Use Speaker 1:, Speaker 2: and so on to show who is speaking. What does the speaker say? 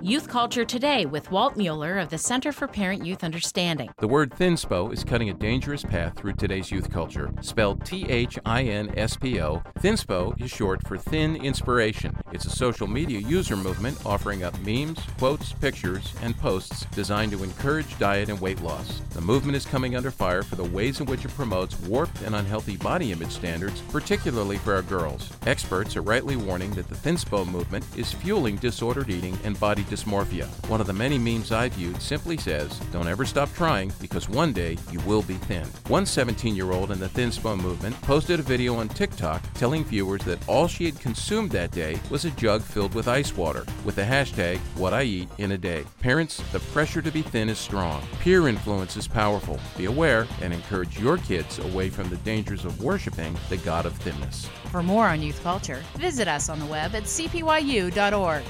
Speaker 1: Youth Culture Today with Walt Mueller of the Center for Parent Youth Understanding.
Speaker 2: The word thinspo is cutting a dangerous path through today's youth culture. Spelled T H I N S P O, thinspo is short for thin inspiration. It's a social media user movement offering up memes, quotes, pictures, and posts designed to encourage diet and weight loss. The movement is coming under fire for the ways in which it promotes warped and unhealthy body image standards, particularly for our girls. Experts are rightly warning that the thinspo movement is fueling disordered eating and body dysmorphia. One of the many memes I viewed simply says, Don't ever stop trying because one day you will be thin. One 17 year old in the Thinspo movement posted a video on TikTok telling viewers that all she had consumed that day was a jug filled with ice water with the hashtag What I Eat in a Day. Parents, the pressure to be thin is strong. Peer influence is powerful. Be aware and encourage your kids away from the dangers of worshiping the God of thinness.
Speaker 1: For more on youth culture, visit us on the web at cpyu.org.